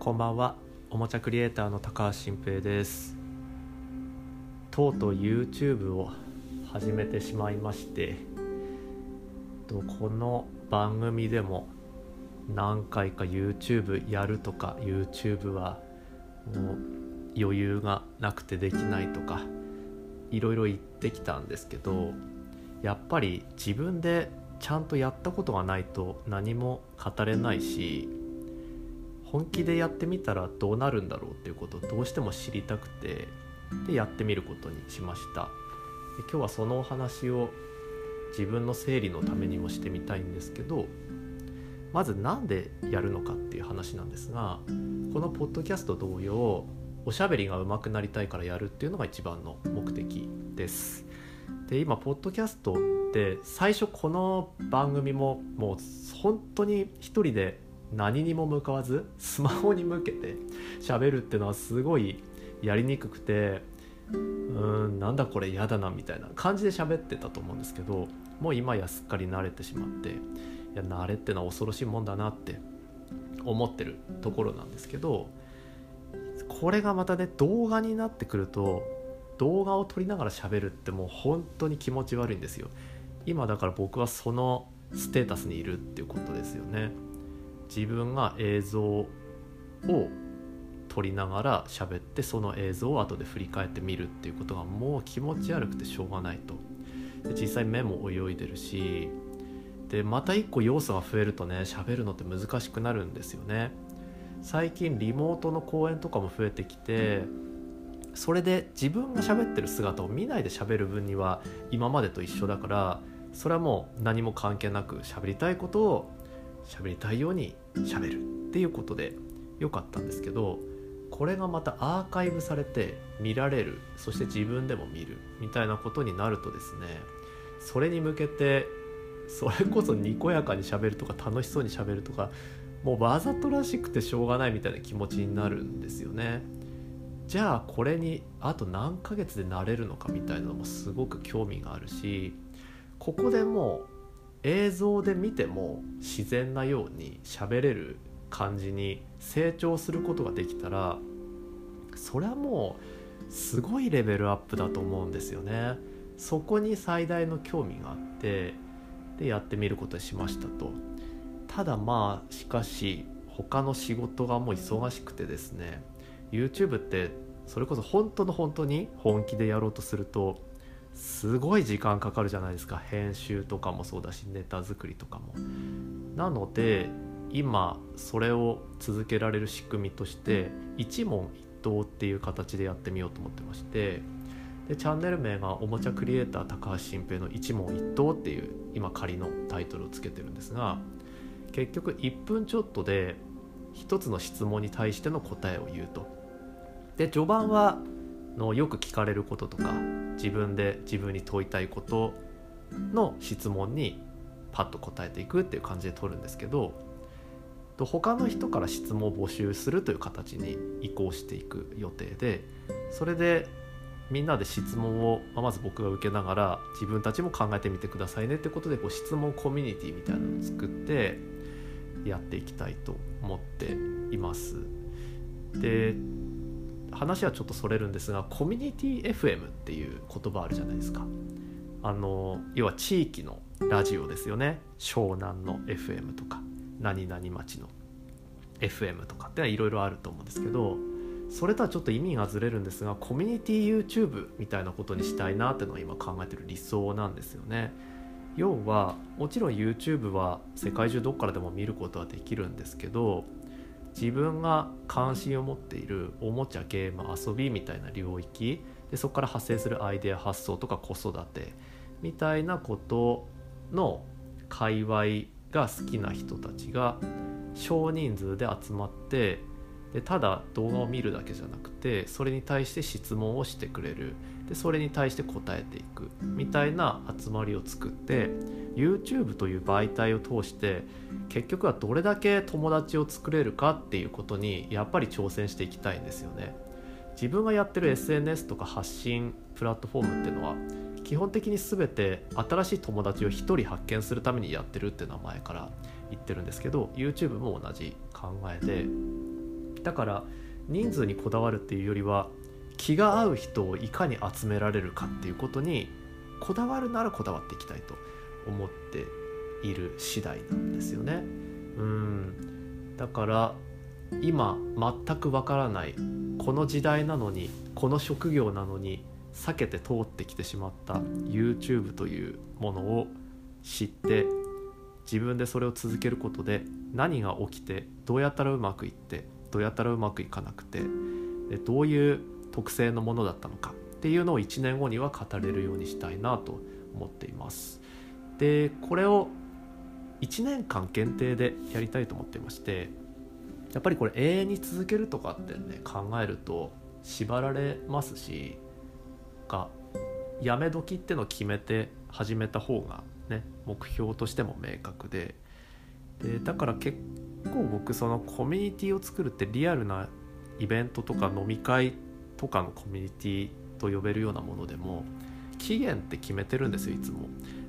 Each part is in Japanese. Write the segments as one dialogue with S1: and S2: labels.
S1: こんばんは。おもちゃクリエイターの高橋新平です。とうとう YouTube を始めてしまいましてとこの番組でも何回か YouTube やるとか YouTube はもう余裕がなくてできないとかいろいろ言ってきたんですけどやっぱり自分でちゃんとやったことがないと何も語れないし本気でやってみたらどうなるんだろうっていうことをどうしても知りたくてでやってみることにしました。で今日はそのお話を自分の整理のためにもしてみたいんですけどまず何でやるのかっていう話なんですがこのポッドキャスト同様おしゃべりが上手くなりたいからやるっていうのが一番の目的です。で今ポッドキャストって最初この番組ももう本当に一人で何にも向かわずスマホに向けて喋るっていうのはすごいやりにくくてうんなんだこれ嫌だなみたいな感じで喋ってたと思うんですけどもう今やすっかり慣れてしまっていや慣れってのは恐ろしいもんだなって思ってるところなんですけどこれがまたね動画になってくると動画を撮りながら喋るってもう本当に気持ち悪いんですよ。今だから僕はそのステータスにいるっていうことですよね。自分が映像を撮りながら喋ってその映像を後で振り返ってみるっていうことがもう気持ち悪くてしょうがないと。で実際目も泳いでるしでまた一個要素が増えるとね喋るのって難しくなるんですよね。最近リモートの公演とかも増えてきてそれで自分が喋ってる姿を見ないで喋る分には今までと一緒だからそれはもう何も関係なく喋りたいことを喋りたいように喋るっていうことでよかったんですけどこれがまたアーカイブされて見られるそして自分でも見るみたいなことになるとですねそれに向けてそれこそにこやかにしゃべるとか楽しそうにしゃべるとかもうわざとらしくてしょうがないみたいな気持ちになるんですよね。じゃあこれにあと何ヶ月でなれるのかみたいなのもすごく興味があるしここでもう映像で見ても自然なように喋れる感じに成長することができたらそれはもうすごいレベルアップだと思うんですよね。そこに最大の興味があってでやってみることにしましたと。ただまあしかし他の仕事がもう忙しくてですね YouTube ってそれこそ本当の本当に本気でやろうとするとすごい時間かかるじゃないですか編集とかもそうだしネタ作りとかも。なので今それを続けられる仕組みとして一問一答っていう形でやってみようと思ってましてでチャンネル名が「おもちゃクリエイター高橋新平の一問一答」っていう今仮のタイトルをつけてるんですが結局1分ちょっとで1つの質問に対しての答えを言うと。で序盤はのよく聞かれることとか自分で自分に問いたいことの質問にパッと答えていくっていう感じで取るんですけど他の人から質問を募集するという形に移行していく予定でそれでみんなで質問をまず僕が受けながら自分たちも考えてみてくださいねってことでこう質問コミュニティみたいなのを作ってやっていきたいと思っています。で話はちょっとそれるんですがコミュニティ FM っていう言葉あるじゃないですか。あの要は地域のラジオですよね。湘南の FM とか何々町の FM とかっていろいろあると思うんですけどそれとはちょっと意味がずれるんですがコミュニティ YouTube みたいなことにしたいなっていうのが今考えてる理想なんですよね。要はもちろん YouTube は世界中どっからでも見ることはできるんですけど自分が関心を持っているおもちゃゲーム遊びみたいな領域でそこから発生するアイデア発想とか子育てみたいなことの界隈が好きな人たちが少人数で集まってでただ動画を見るだけじゃなくてそれに対して質問をしてくれるでそれに対して答えていくみたいな集まりを作って YouTube という媒体を通して結局はどれだけ友達を作れるかっていうことにやっぱり挑戦していきたいんですよね。自分がやってる SNS とか発信プラットフォームっていうのは基本的に全て新しい友達を1人発見するためにやってるっていうのは前から言ってるんですけど YouTube も同じ考えでだから人数にこだわるっていうよりは気が合う人をいかに集められるかっていうことにこだわるならこだわっていきたいと思っている次第なんですよね。うんだから今全くわからないこの時代なのにこの職業なのに避けて通ってきてしまった YouTube というものを知って自分でそれを続けることで何が起きてどうやったらうまくいってどうやったらうまくいかなくてどういう特性のものだったのかっていうのを1年後には語れるようにしたいなと思っています。でこれを1年間限定でやりたいと思っていましてやっぱりこれ永遠に続けるとかってね考えると縛られますしかやめ時ってのを決めて始めた方がね目標としても明確ででだから結構僕そのコミュニティを作るってリアルなイベントとか飲み会とかのコミュニティと呼べるようなものでも期限って決めてるんですよいつも。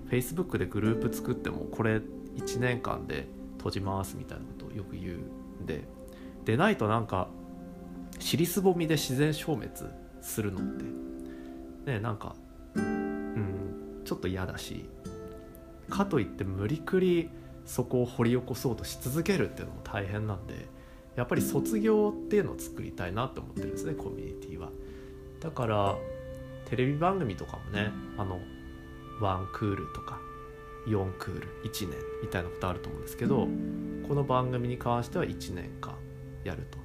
S1: Facebook でグループ作ってもこれ1年間で閉じますみたいなことをよく言うんで。でないとなんか尻すぼみで自然消滅するのってねなんかうんちょっと嫌だし。かといって無理くりそこを掘り起こそうとし続けるっていうのも大変なんでやっぱり卒業っていうのを作りたいなと思ってるんですねコミュニティは。だからテレビ番組とかもねあの1クールとか4クール1年みたいなことあると思うんですけどこの番組に関しては1年間やると。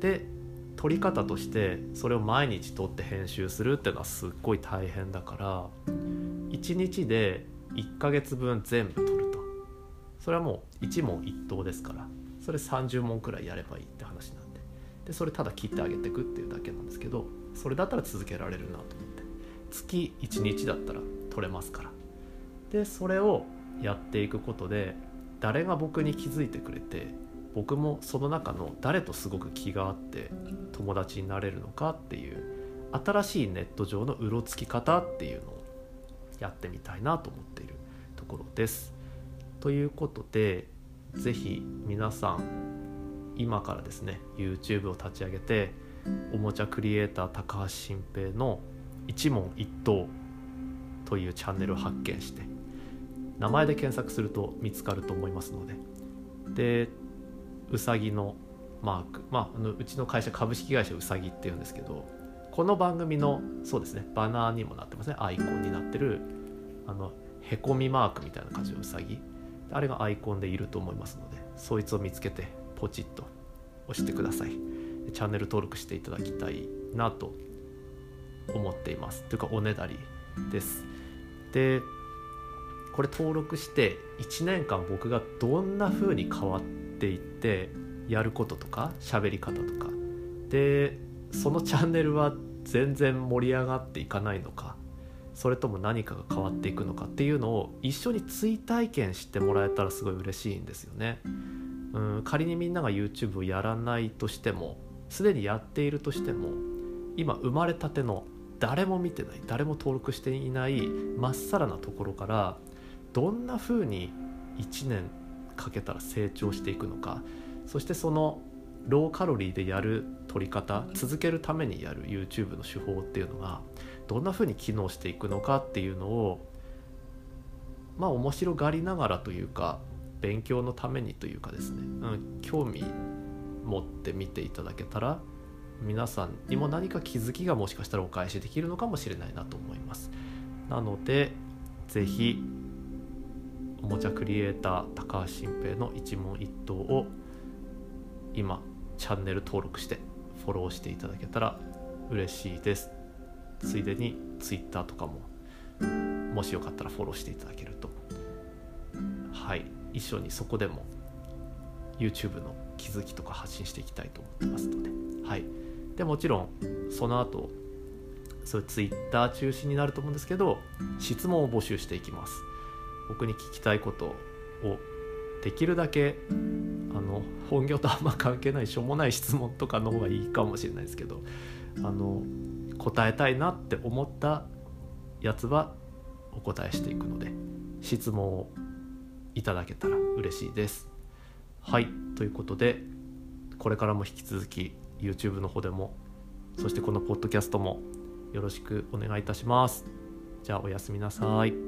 S1: で撮り方としてそれを毎日撮って編集するっていうのはすっごい大変だから1日で1ヶ月分全部撮る。それはもう一問一答ですからそれ30問くらいやればいいって話なんで。でそれただ切ってあげてくっていうだけなんですけどそれだったら続けられるなと思って。月1日だったら撮れますから。でそれをやっていくことで誰が僕に気づいてくれて僕もその中の誰とすごく気があって友達になれるのかっていう新しいネット上のうろつき方っていうのをやってみたいなと思っているところです。ということで是非皆さん今からですね YouTube を立ち上げておもちゃクリエイター高橋新平の一問一答というチャンネルを発見して名前で検索すると見つかると思いますので。でうさぎのマーク、まあ、のうちの会社株式会社うさぎっていうんですけどこの番組のそうですねバナーにもなってますね。アイコンになってるあのへこみマークみたいな感じのうさぎ。あれがアイコンでいると思いますのでそいつを見つけてポチッと押してください。チャンネル登録していただきたいなと思っています。というかおねだりです。でこれ登録して1年間僕がどんな風に変わっていってやることとか喋り方とか。でそのチャンネルは全然盛り上がっていかないのか。それとも何かが変わっていくのかっていうのを一緒に追体験してもらえたらすごい嬉しいんですよね。うん仮にみんなが YouTube をやらないとしてもすでにやっているとしても今生まれたての誰も見てない誰も登録していないまっさらなところからどんな風に1年かけたら成長していくのかそしてそのローカロリーでやる取り方続けるためにやる YouTube の手法っていうのがどんな風に機能していくのかっていうのをまあ面白がりながらというか勉強のためにというかですね、うん、興味持って見ていただけたら皆さんにも何か気づきがもしかしたらお返しできるのかもしれないなと思います。なので是非おもちゃクリエイター高橋新平の一問一答を今チャンネル登録してフォローしていただけたら嬉しいです。ついでに Twitter とかももしよかったらフォローしていただけると。はい。一緒にそこでも YouTube の気づきとか発信していきたいと思ってますので。はい。でもちろんその後そういう Twitter 中心になると思うんですけど質問を募集していきます。僕に聞きたいことをできるだけあの本業とあんま関係ないしょうもない質問とかの方がいいかもしれないですけどあの答えたいなって思ったやつはお答えしていくので質問をいただけたら嬉しいです。はいということでこれからも引き続き YouTube の方でもそしてこのポッドキャストもよろしくお願いいたしますじゃあおやすみなさい。